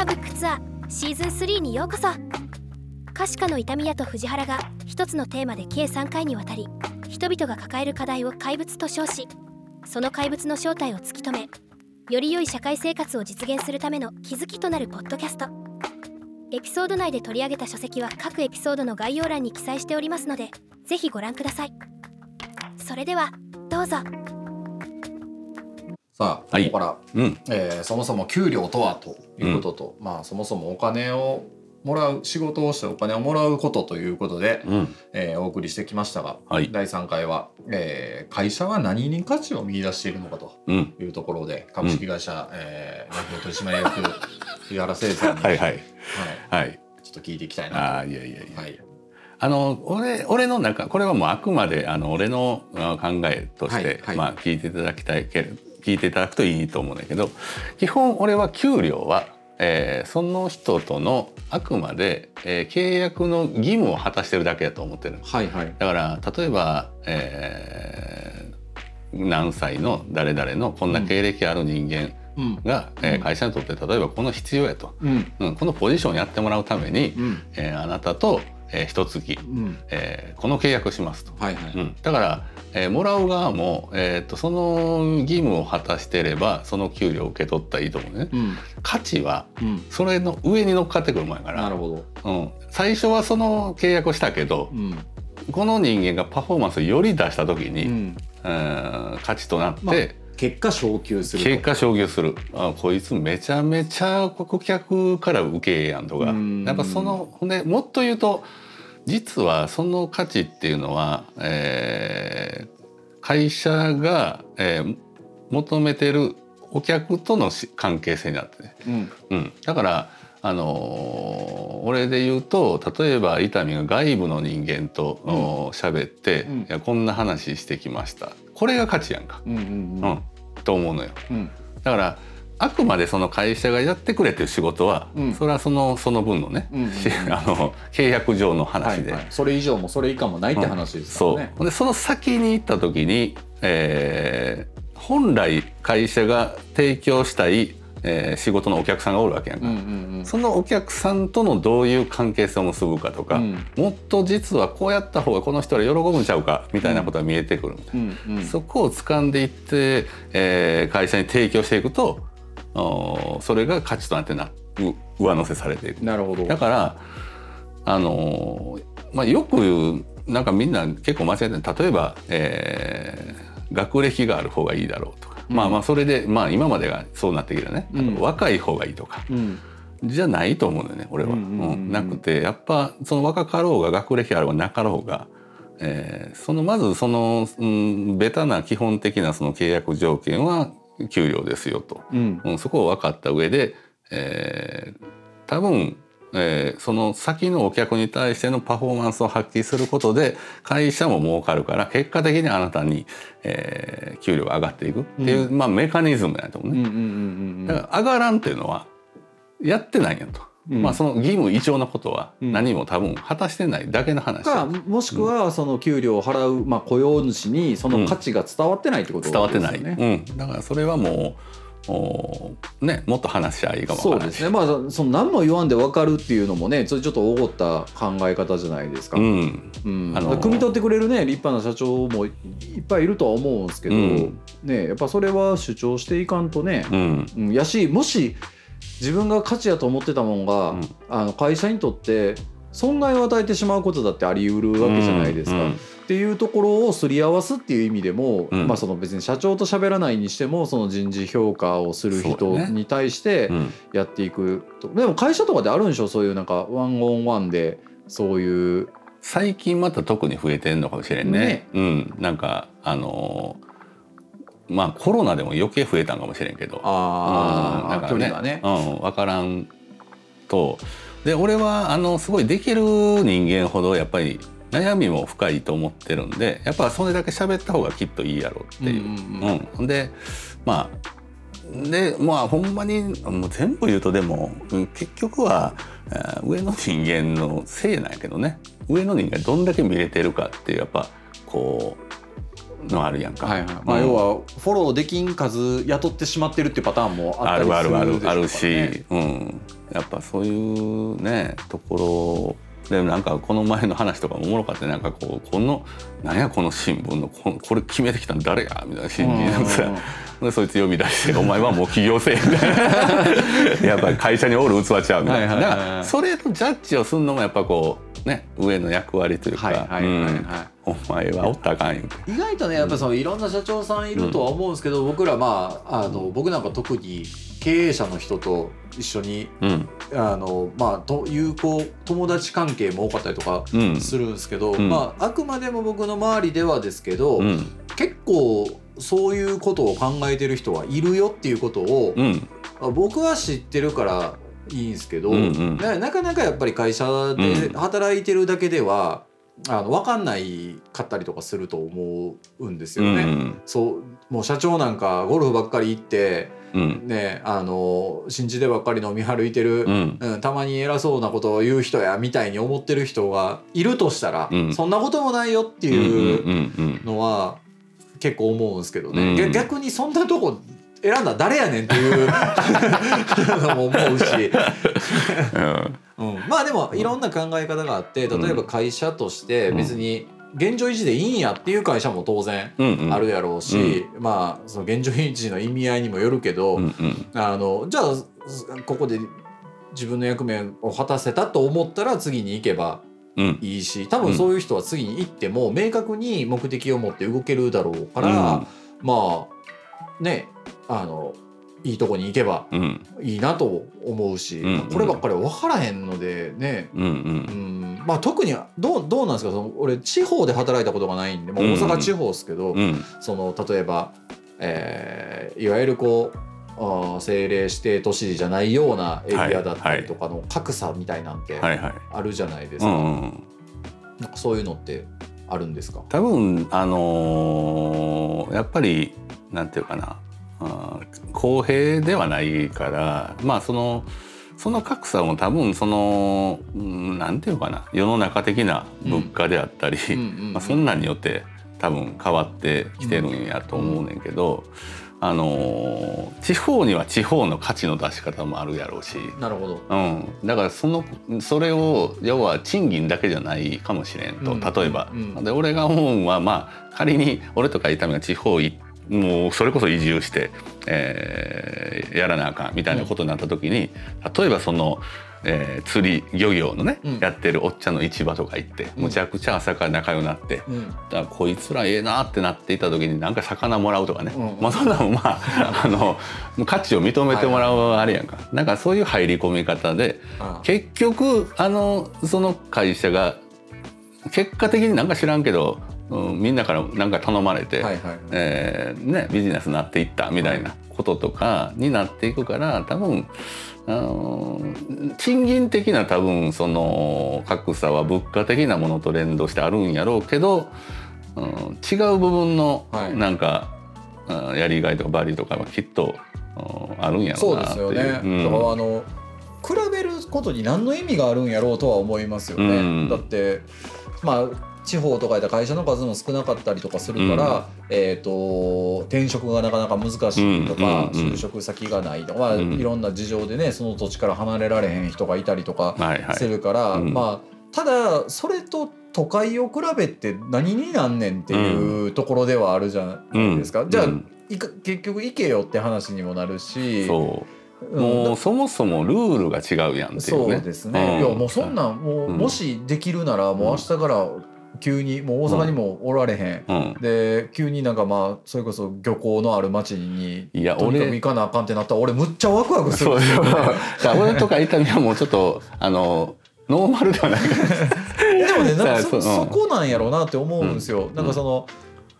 ラーブックツアーシーズン3にようこそ。可視化の痛み屋と藤原が一つのテーマで計3回にわたり人々が抱える課題を怪物と称しその怪物の正体を突き止めより良い社会生活を実現するための気づきとなるポッドキャスト。エピソード内で取り上げた書籍は各エピソードの概要欄に記載しておりますのでぜひご覧ください。それではどうぞ。さあ、はい。ここから、うん。えーそもそも給料とはということと、まあそもそもお金をもらう仕事をしてお金をもらうことということで、うん。えーお送りしてきましたが、はい。第3回は、えー会社は何に価値を見出しているのかとうん。いうところで株式会社、えー代表取締役藤原誠さんに、はいはい。はい。はい。ちょっと聞いていきたいなああいやいやいや。と。はい。あの俺俺の中これはもうあくまであの俺のあ考えとして、はいはい。まあ聞いていただきたいけれ聞いていただくといいと思うんだけど基本俺は給料は、えーその人とのあくまで、えー契約の義務を果たしてるだけだと思ってるはいはい。だから例えば、えー何歳の誰々のこんな経歴ある人間うん。が、えー会社にとって例えばこの必要やと、うん。うん、このポジションやってもらうために、うん。えーあなたと、えー、一月、うん。えーこの契約しますと。はいはい、うん、だから、えーもらう側も、えー、とその義務を果たしてればその給料を受け取ったらいいと思うね。うん。価値はうん。それの上に乗っかってくるもんやから、なるほど、うん、最初はその契約をしたけどう、ん。この人間がパフォーマンスをより出した時に、うん、うん価値となって、まあ結果昇給する。と結果昇給する。あこいつめちゃめちゃ顧客から受けやんとか。うん。やっぱそのほんでもっと言うと実はその価値っていうのは、えー会社が、えー求めてるお客とのし関係性になってね、うん。うん、だからあのー俺で言うと例えば伊丹が外部の人間とお喋って、うん。いやこんな話してきました。これが価値やんか、うんうん。うん。と思うのよ。うん。だからあくまでその会社がやってくれてる仕事は、うん。それはそのその分のね、うんうんうん。し あの契約上の話で、はいはい、それ以上もそれ以下もないって話ですからね。そう。でその先に行った時に、えー本来会社が提供したい、えー仕事のお客さんがおるわけやんか、うんうんそのお客さんとのどういう関係性を結ぶかとか、うん。もっと実はこうやった方がこの人ら喜ぶんちゃうかみたいなことが見えてくるみたいな。うんうんうん。そこを掴んでいって、えー会社に提供していくとそれが価値となってなう上乗せされていく。なるほど。だからあのーまあ、よくなんかみんな結構間違えてる。例えば、えー学歴がある方がいいだろうとか、うん。まあまあそれで、まあ、今までがそうなってきたね、うん。若い方がいいとか。うん。じゃないと思うんだよね俺は、うんなくてやっぱその若かろうが学歴あろうがなかろうが、えーそのまずその、うん、ベタな基本的なその契約条件は給料ですよと、うん。うん、そこを分かった上で、えー多分、えーその先のお客に対してのパフォーマンスを発揮することで会社も儲かるから結果的にあなたに、えー給料が上がっていくっていう、まあ、メカニズムやと思うね。うんうんうんうんだから上がらんっていうのはやってないんやと、うん。まあその義務異常なことはうん。何も多分果たしてないだけの話、かもしくはその給料を払う、まあ、雇用主にその価値が伝わってないってことですよ伝わってない、ね。うん、だからそれはもうおねもっと話し合いがわからない。そうですね。まあその何も言わんで分かるっていうのもねそれちょっとおごった考え方じゃないですか。うん。うん。あの汲み取ってくれるね立派な社長もいっぱいいるとは思うんですけど、うん。ね、やっぱそれは主張していかんとね、うん。うん、やしもし自分が価値やと思ってたもんが、うん。あの会社にとって損害を与えてしまうことだってあり得るわけじゃないですか。うん。っていうところをすり合わすっていう意味でも、うん。まあその別に社長と喋らないにしてもその人事評価をする人に対してうん。やっていくと、でも会社とかであるんでしょ？そういうなんかワンオンワンでそういう。最近また特に増えてんのかもしれんね。ね。うん。なんかあのーまあコロナでも余計増えたんかもしれんけど。ああ、うんだから距離がね。うん、分からんと。で俺はあのすごいできる人間ほどやっぱり悩みも深いと思ってるんでやっぱそれだけ喋った方がきっといいやろうっていう。うん。うん。でまあでまあほんまにもう全部言うとでもうん結局はえー上の人間のせいなんやけどね。上の人間がどんだけ見れてるかっていうやっぱこうのあるやんか。はいはい。まあ、うん要はフォローできん数雇ってしまってるっていうパターンもああったりするるあるあるあるでし。ょうん、やっぱそういうねところ。でなんかこの前の話とかもおもろかったなんかこうこのなんやこの新聞のここれ決めてきたの誰や？みたいな新人のさでそいつ呼び出して「お前はもう起業せえ」みたいな。やっぱり会社におる器ちゃうみたいな、はいはいそれのジャッジをするのもやっぱこうね上の役割というか、はいはいはいはい。うん。お前はおったかんよ意外とねやっぱそのいろんな社長さんいるとは思うんですけど、僕らまああの僕なんか特に経営者の人と一緒にうん。あのまあと友好友達関係も多かったりとかうん。するんですけど、うん。まああくまでも僕の周りではですけど、うん。結構そういうことを考えてる人はいるよっていうことを、うん。僕は知ってるからいいんですけど、うんうん。ななかなかやっぱり会社で働いてるだけでは、あの分かんないかったりとかすると思うんですよね。うんそうもう社長なんかゴルフばっかり行ってうん。ねあの新地でばっかり飲み歩いてる、うん。うんたまに偉そうなことを言う人やみたいに思ってる人がいるとしたら、うん。そんなこともないよってうんいううんうん。のは結構思うんですけどね、うん。逆逆にそんなとこ選んだら誰やねんっていう。のも思うし、うん。うん、まあでもいろんな考え方があって例えば会社として別に現状維持でいいんやっていう会社も当然うんうん。あるやろうし、まあその現状維持の意味合いにもよるけど、うんうん。あのじゃあここで自分の役目を果たせたと思ったら次に行けばうん。いいし多分そういう人は次に行っても明確に目的を持って動けるだろうから、まあねあのいいとこに行けばうん。いいなと思うし、うん。こればっかりは分からへんのでね、うんうん。うん。まあ、特にどうどうなんですか？その俺地方で働いたことがないんで、まあ、大阪地方ですけど、うん。その例えば、えーいわゆるこうあー政令指定都市じゃないようなエリアだったりとかの格差みたいなんてあるじゃないですか、なんかそういうのってあるんですか？多分あのーやっぱりなんていうかな公平ではないからまあそのその格差も多分その、うん、なんていうかな世の中的な物価であったり、まあ、そんなんによって多分変わってきてるんやと思うねんけど、あのー地方には地方の価値の出し方もあるやろうし。なるほど。うん、だからそのそれを要は賃金だけじゃないかもしれんと、うん。例えば、うんで俺が思うのはまあ仮に俺とか伊丹が地方いもうそれこそ移住して、えーやらなあかんみたいなことになった時に、例えばその、えー釣り漁業のね、うん。やってるおっちゃんの市場とか行って、うん。むちゃくちゃ朝から仲良くなって。うん。だこいつらええなってなっていた時になんか魚もらうとかね、うんまあそんなのもまああの価値を認めてもらうあれやんか、なんかそういう入り込み方であ。結局あのその会社が結果的になんか知らんけど、うん、みんなからなんか頼まれて、はいはい。はいえーね、ビジネスになっていったみたいなこととかになっていくから多分あの賃金的な多分その格差は物価的なものと連動してあるんやろうけど、うん、違う部分のはい。なんか、うんやりがいとかバリューとかはきっと、うんあるんやろそううでなっていう。すよね、うん。だからあの比べることに何の意味があるんやろうとは思いますよね、うん。だってまあ地方とかやったら会社の数も少なかったりとかするから、えー、と転職がなかなか難しいとか、うんうんうん。就職先がないとか、まあうん。いろんな事情でねその土地から離れられへん人がいたりとかはいはい。するから、うん。まあただそれと都会を比べて何になんねんっていうところではあるじゃないですか、じゃあ、うんいか結局行けよって話にもなるし。もうそもそもルールが違うやんっていうね。そうですね、ん。いやもうそんなんもう、うん。もしできるならもう明日から急にもう大阪にもおられへん、うん、で急になんかまあそれこそ漁港のある町にいや俺行かなあかんってなったら俺むっちゃワクワクする。そうよ。だから俺とか伊丹はもうちょっとあのノーマルではない。でもねなんかそそこなんやろうなって思うんですよ、なんかその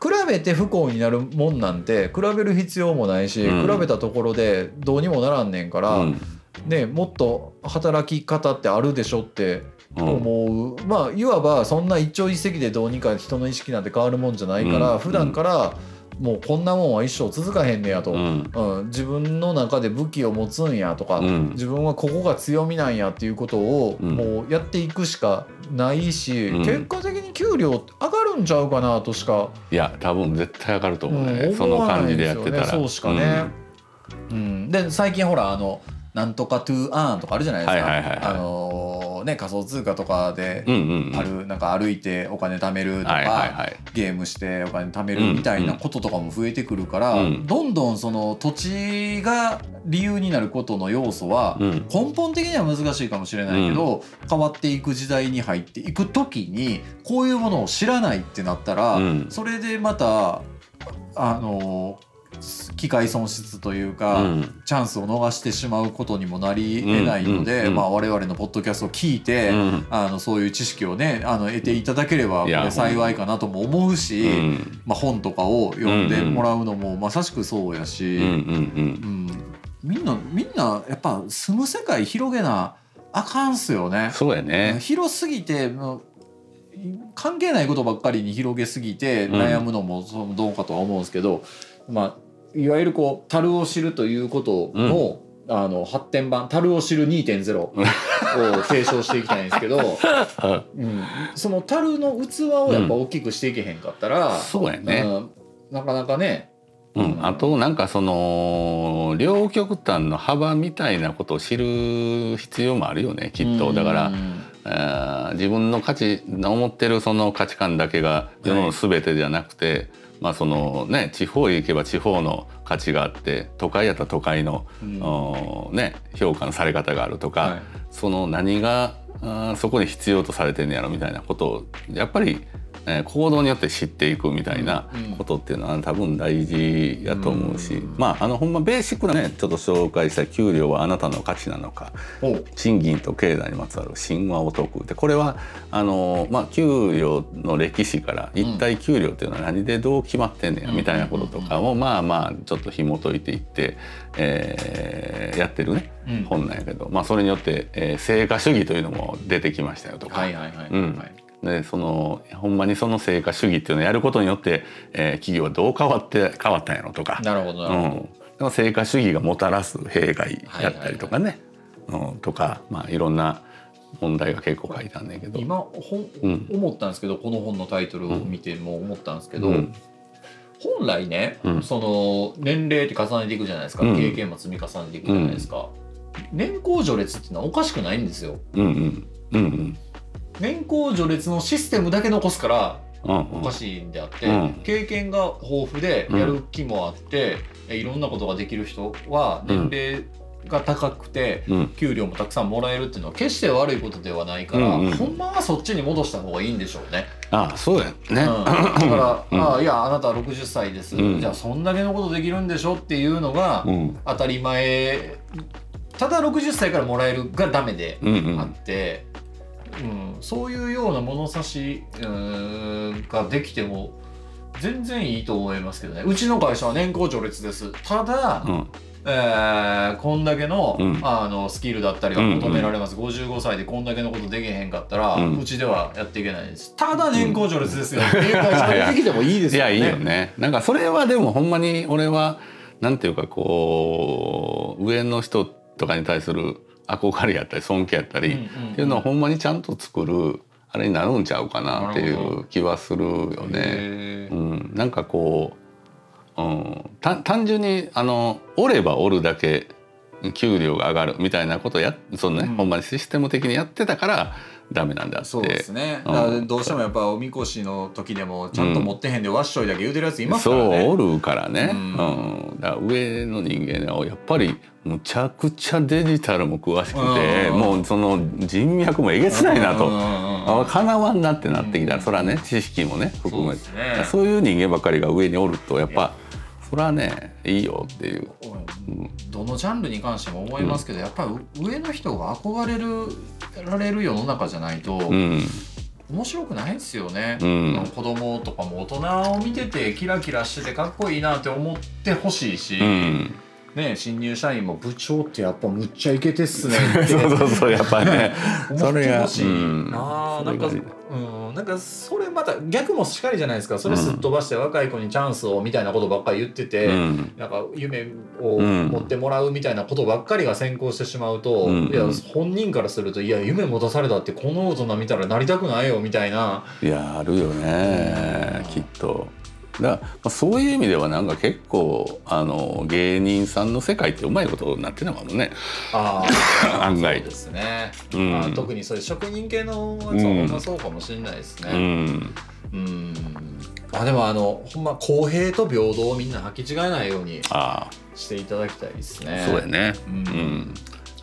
比べて不幸になるもんなんて比べる必要もないし、うん。比べたところでどうにもならんねんから、うん。ね、もっと働き方ってあるでしょってうん思う、まあいわばそんな一朝一夕でどうにか人の意識なんて変わるもんじゃないから、うん。普段からもうこんなもんは一生続かへんねやと、ううん。ん自分の中で武器を持つんやとか、うん。自分はここが強みなんやっていうことをうん。もうやっていくしかないし、うん。結果的に給料上がるんちゃうかなとしか、いや多分絶対上がると思うね、うんその感じでやってたら。そうしかね。うん。で最近ほらあのなんとかトゥーアーンとかあるじゃないですか、はいはいはいはい。あのーね仮想通貨とかである、なんか歩いてお金貯めるとか、ゲームしてお金貯めるみたいなこととかも増えてくるから、うんどんどんその土地が理由になることの要素はうん。根本的には難しいかもしれないけど、変わっていく時代に入っていく時にこういうものを知らないってなったら、うん。それでまたあの機会損失というか、うん。チャンスを逃してしまうことにもなりえないので、うんうんうんまあ、我々のポッドキャストを聞いて、うん。あのそういう知識をねあの得ていただければ幸いかなとも思うし、うん。まあ、本とかを読んでもらうのもまさしくそうやし、うんみんなみんなやっぱ住む世界広げなあかんっすよね。そうやね。広すぎて関係ないことばっかりに広げすぎてうん。悩むのもどうかとは思うんですけど、まあ、いわゆるこう樽を知るということの,、あの発展版樽を知る2.0を継承していきたいんですけど、うん、その樽の器をやっぱ大きくしていけへんかったら、そうやね。うん。なかなかね、うん、あとなんかその両極端の幅みたいなことを知る必要もあるよねきっと。だから、自分の価値思ってるその価値観だけが世の全てじゃなくて、まあそのね地方へ行けば地方の価値があって都会やったら都会の、うん。ね、評価のされ方があるとか、はい。その何があーそこに必要とされてんねやろみたいなことをやっぱり、えー行動によって知っていくみたいなうんことっていうのは多分大事やと思うし、うん。まああのほんまベーシックなねちょっと紹介した給料はあなたの価値なのか賃金と経済にまつわる神話を解くってこれはあの、まあ、給料の歴史から一体給料っていうのは何でどう決まってんねやうんみたいなこととかもまあまあちょっと紐解いていって、えーやってるねうん。本なんやけど、まあ、それによって、えー成果主義というのも出てきましたよとか。はいはいはいはい、うん。はいでそのほんまにその成果主義っていうのをやることによって、えー企業はどう変わって変わったんやろとか。なるほどなるほど、うん、でも成果主義がもたらす弊害やったりとかね、うん、とか、まあ、いろんな問題が結構書いてあんねんけど。今本、うん。思ったんですけどこの本のタイトルを見ても思ったんですけど、うん。本来ね、うん。その年齢って重ねていくじゃないですか、うん。経験も積み重ねていくじゃないですか、年功序列っていうのはおかしくないんですよ。うん。うんうん年功序列のシステムだけ残すからうんうん。おかしいんであって、うん。経験が豊富でやる気もあって、えいろんなことができる人は年齢が高くて、うん。給料もたくさんもらえるっていうのは決して悪いことではないから、うんうん。ほんまはそっちに戻した方がいいんでしょうね。ああそうやね。うん、だから、うん。ああいやあなたは60歳です、うん。じゃあそんだけのことできるんでしょっていうのがうん。当たり前。ただ60歳からもらえるがダメでうんうん。あって、うんそういうような物差しうーんができても全然いいと思いますけどね。うちの会社は年功序列です。ただ、うん。えーこんだけの,、うん。あのスキルだったりが求められます、55歳でこんだけのことできへんかったら、ううんちではやっていけないです。ただ年功序列ですよ。って。いう会社が出てきてもいいですいよね。やいいよね。なんかそれはでもほんまに俺はなんていうかこう上の人とかに対する憧れやったり尊敬やったり、っていうのはほんまにちゃんと作るあれになるんちゃうかなっていう気はするよね。うん、なんかこう、うん、た単純にあのおればおるだけ給料が上がるみたいなことをやそのね、うん。ほんまにシステム的にやってたからダメなんであって。そうですね。うん。だからどうしてもやっぱおみこしの時でもちゃんと持ってへんでわっしょいだけ言うてるやついますからね。そうおるからね、ううん。んだから上の人間はやっぱりむちゃくちゃデジタルも詳しくて、うん。もうその人脈もえげつないなと。うかなわんなってなってきたら、うんそれはね知識もね含めて。そうですね。そういう人間ばっかりが上におるとやっぱそれはねいいよっていう。うん。どのジャンルに関しても思いますけど、やっぱり上の人が憧れるられる世の中じゃないとうん。面白くないですよね。うん。子供とかも大人を見ててキラキラしててかっこいいなって思ってほしいし、うん、ね新入社員も部長ってやっぱむっちゃイケてっすねって。そうそうそうやっぱね。思それがってほしい。うん。なあなんかそれがうんなんかそれまた逆もしっかりじゃないですか。それすっ飛ばして若い子にチャンスをみたいなことばっかり言ってて、うん。なんか夢をうん持ってもらうみたいなことばっかりが先行してしまうと、うん。いや本人からするといや夢持たされたってこの大人見たらなりたくないよみたいな。いやあるよねきっと。だからまあそういう意味ではなんか結構あの芸人さんの世界ってうまいことになってるのかもね。ああ 案外。そうですね、うん。まあ、特にそういう職人系のやつはほん。まそうかもしれないですうねん、うん。あでもあのほんま公平と平等をみんな履き違えないようにあしていただきたいですね。あそうやね。ううんん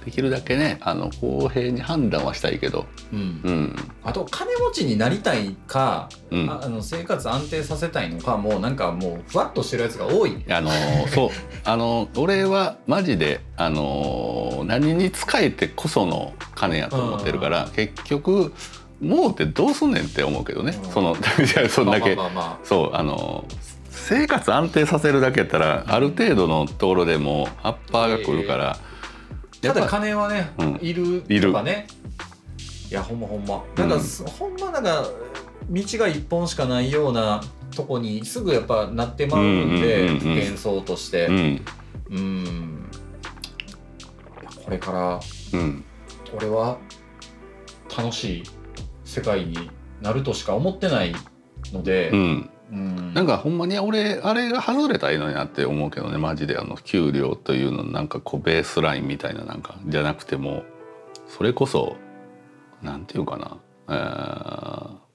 できるだけねあの公平に判断はしたいけど、うん。うん。あと金持ちになりたいか、うん、ああの生活安定させたいのかもうなんかもうふわっとしてるやつが多い。あのそう。あの俺はマジであの何に使えてこその金やと思ってるから結局もうってどうすんねんって思うけどね。うん。そのいや そんだけ。まあまあまあまそうあの生活安定させるだけやったらある程度のところでもうアッパーが来るからあただ金はね、うん。いるとかね。いやほんまほんま。なんか、すほんまなんか道が一本しかないようなとこにすぐやっぱなってまうんで、うんうんうんうん。幻想として。うん。これからうん。俺は楽しい世界になるとしか思ってないので、うんうん。なんかほんまに俺あれが外れたらいいのになって思うけどねマジで。あの給料というのなんかこうベースラインみたいななんかじゃなくてもそれこそなんていうかな、えー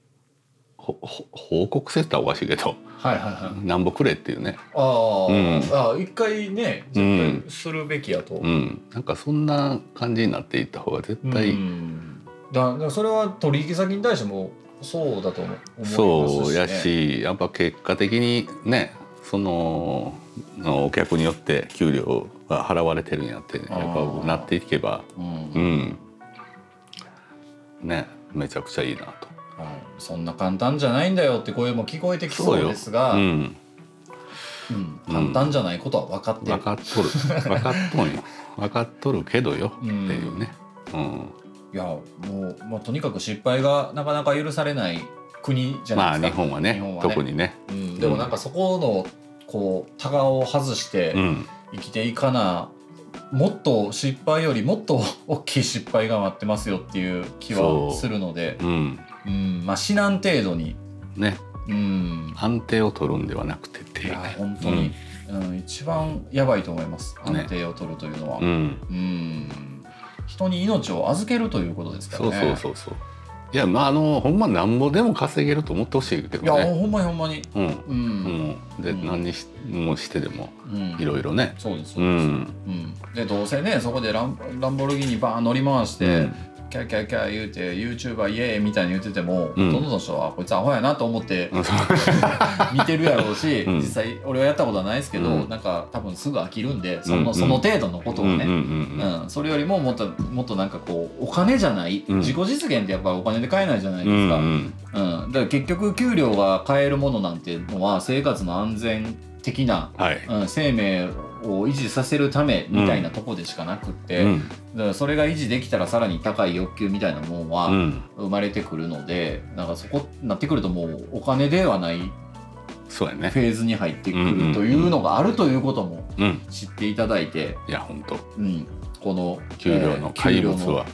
ほほ報告せったらおかしいけどはいはいはい。なんぼくれっていうね。あー、うん。あ一回ね絶対するべきやと、うん。なんかそんな感じになっていった方が絶対、うん。だそれは取引先に対してもそうだと思思いますし、ね、そうやしやっぱ結果的にねそのお客によって給料が払われてるんやってやっぱなっていけばうん。うん。ねめちゃくちゃいいなと。はい。そんな簡単じゃないんだよって声も聞こえてきそうですが、ううん。ん、簡単じゃないことは分かってる。分、かっとる。分かっとんよ分かっとるけどよ。ってうんいうね。うんいやもう、まあ、とにかく失敗がなかなか許されない国じゃなまあいですか、日本はね日本はね。特にね。うん、でもなんかそこのこうタガを外してうん。生きていかな、もっと失敗よりもっと大きい失敗が待ってますよっていう気はするのでう。ん。うん。まあ至難程度に。ね。うん。安定を取るんではなくてっていやいうね。本当に、うん。一番やばいと思います。ね。安定を取るというのは、うん、うん。うん人に命を預けるということですからそうねそうそうそう。いやまああのほんまなんぼでも稼げると思ってほしいけいやどね。ほんまにほんまにうん。うん、で、うん何にしもしてでもうんいろいろね。そうですそううです、ん。うんでどうせねそこでランランボルギーニバーン乗り回して、うんキャーキャーキャー言うて YouTuber イエーイみたいに言ってても、うん。ほとんどの人はこいつアホやなと思って 見てるやろうし、うん。実際俺はやったことはないですけど、うん。なんか多分すぐ飽きるんでその,、その程度のことをね、うんそれよりももっともっとなんかこうお金じゃない、うん。自己実現ってやっぱりお金で買えないじゃないうんですか、うんうんだから結局給料が買えるものなんていうのは生活の安全的な、はい。うん、生命を維持させるためみたいなとこでしかなくって、うんだからそれが維持できたらさらに高い欲求みたいなものはうん生まれてくるので、なんかそこになってくるともうお金ではないそうやねフ。ェーズに入ってくうんうんるというのがあるということもうん。知っていただいて、いや本当うん、この給料の怪物は。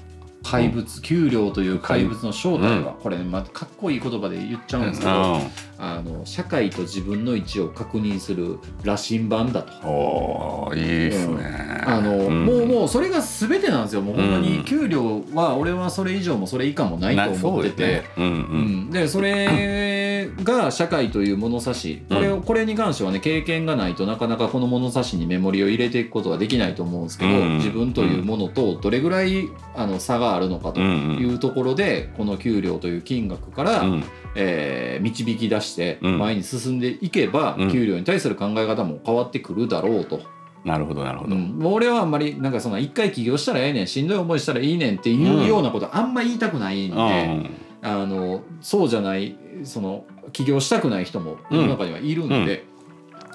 怪物、給料という怪物の正体は、これまたかっこいい言葉で言っちゃうんですけど、あの社会と自分の位置を確認する羅針盤だと。うんおおいいっすね。あのん。もうもうそれが全てなんですよもうほんまうん。に給料は俺はそれ以上もそれ以下もないと思ってて、うん、でそれが社会という物差し。これを、これに関してはね経験がないとなかなかこの物差しにメモリを入れていくことはできないと思うんですけど、うん自分というものとどれぐらいあの差があるのかというところで、この給料という金額から、うん。えー導き出してうん。前に進んでいけば、うん。給料に対する考え方も変わってくるだろうと。なるほどなるほど。うん、もう俺はあんまりなんかその一回起業したらええねんしんどい思いしたらいいねんっていうようなことあんま言いたくないんで、うん。あのそうじゃないその起業したくない人も世の中にはいるんで、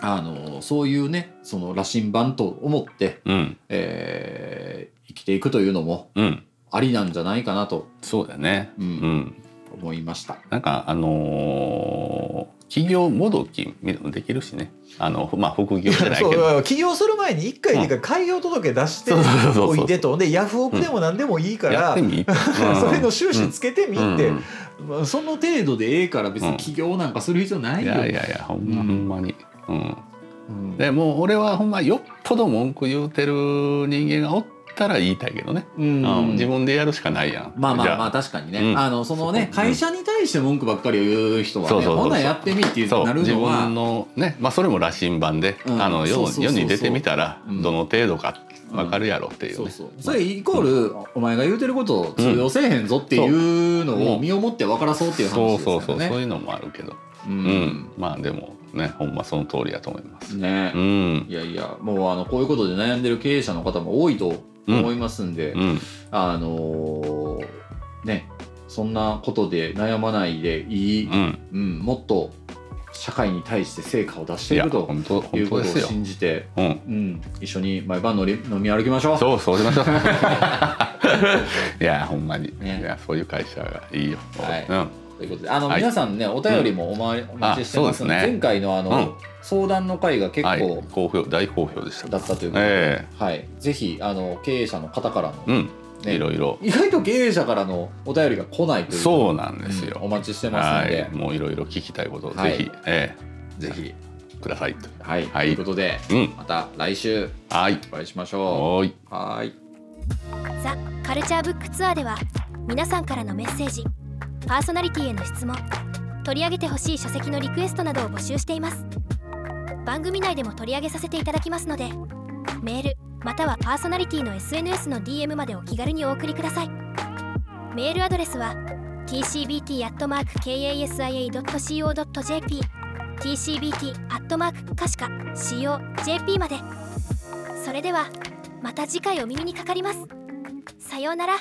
あのそういうねその羅針盤と思って、うん。えー生きていくというのもうん。ありなんじゃないかなとそうだね。うん。うん。思いました。なんかあのー企業もどきできるしね。あのまあ副業じゃないけど。起業する前に一回でか開業届出して おいでと。でヤフオクでも何でもいいから、やってみ。それの収支つけてみって、うん。まあその程度でええから別に起業なんかする必要ないいよ、やいやいやほんま、うん。ほんまに。うん。うん。でもう俺はほんまよっぽど文句言うてる人間がおったら言いたいけどね、うん。うん自分でやるしかないやん。まあまあまあ確かにね、うん。あのそのねそう会社に対して文句ばっかり言う人はねそうそうそう。そうほんならやってみっていうそう自なるのは。分のねまあそれも羅針盤で、うん。あの世に出てみたらうん。どの程度か分かるやろっていうね、そうそう。それイコール、お前が言うてることを通用せえへんぞっていうのを身をもって分からそうっていうそう話ですそうそうよね。そういうのもあるけど、ううんん。まあでもねほんまその通りやと思います。ね。う、ん。いやいやもうあのこういうことで悩んでる経営者の方も多いと思いますんで、うん。あのーねそんなことで悩まないでいい、うん。うんもっと社会に対して成果を出していくということを。信じて、うん。うん、一緒に毎晩乗り飲み歩きましょう。そうそうしましょう。いやほんまに、ね。いやそういう会社がいいよ。はい。うんということであの、はい。皆さんねお便りもお,、まお待ちしてますのであそうですね。前回のあの、うん。相談の回が結はい。構好評大好評でした。だったということで、えはい、ぜひあの経営者の方からの、えうん、ねいろいろ。意外と経営者からのお便りが来ないというそうなんですよ。うんお待ちしてますので、はい、もういろいろ聞きたいことをはい。ぜひ、えぜひ。えくださいと。はい、はい。ということでうん、また来週。はい、お会いしましょはーい。うはーい。ザ・カルチャーブックツアーでは皆さんからのメッセージパーソナリティへの質問取り上げてほしい書籍のリクエストなどを募集しています。番組内でも取り上げさせていただきますのでメールまたはパーソナリティの SNS の DM までお気軽にお送りください。メールアドレスは tcbt.kasia.co.jp tcbt. かしか co.jp まで。それではまた次回お耳にかかります。さようなら。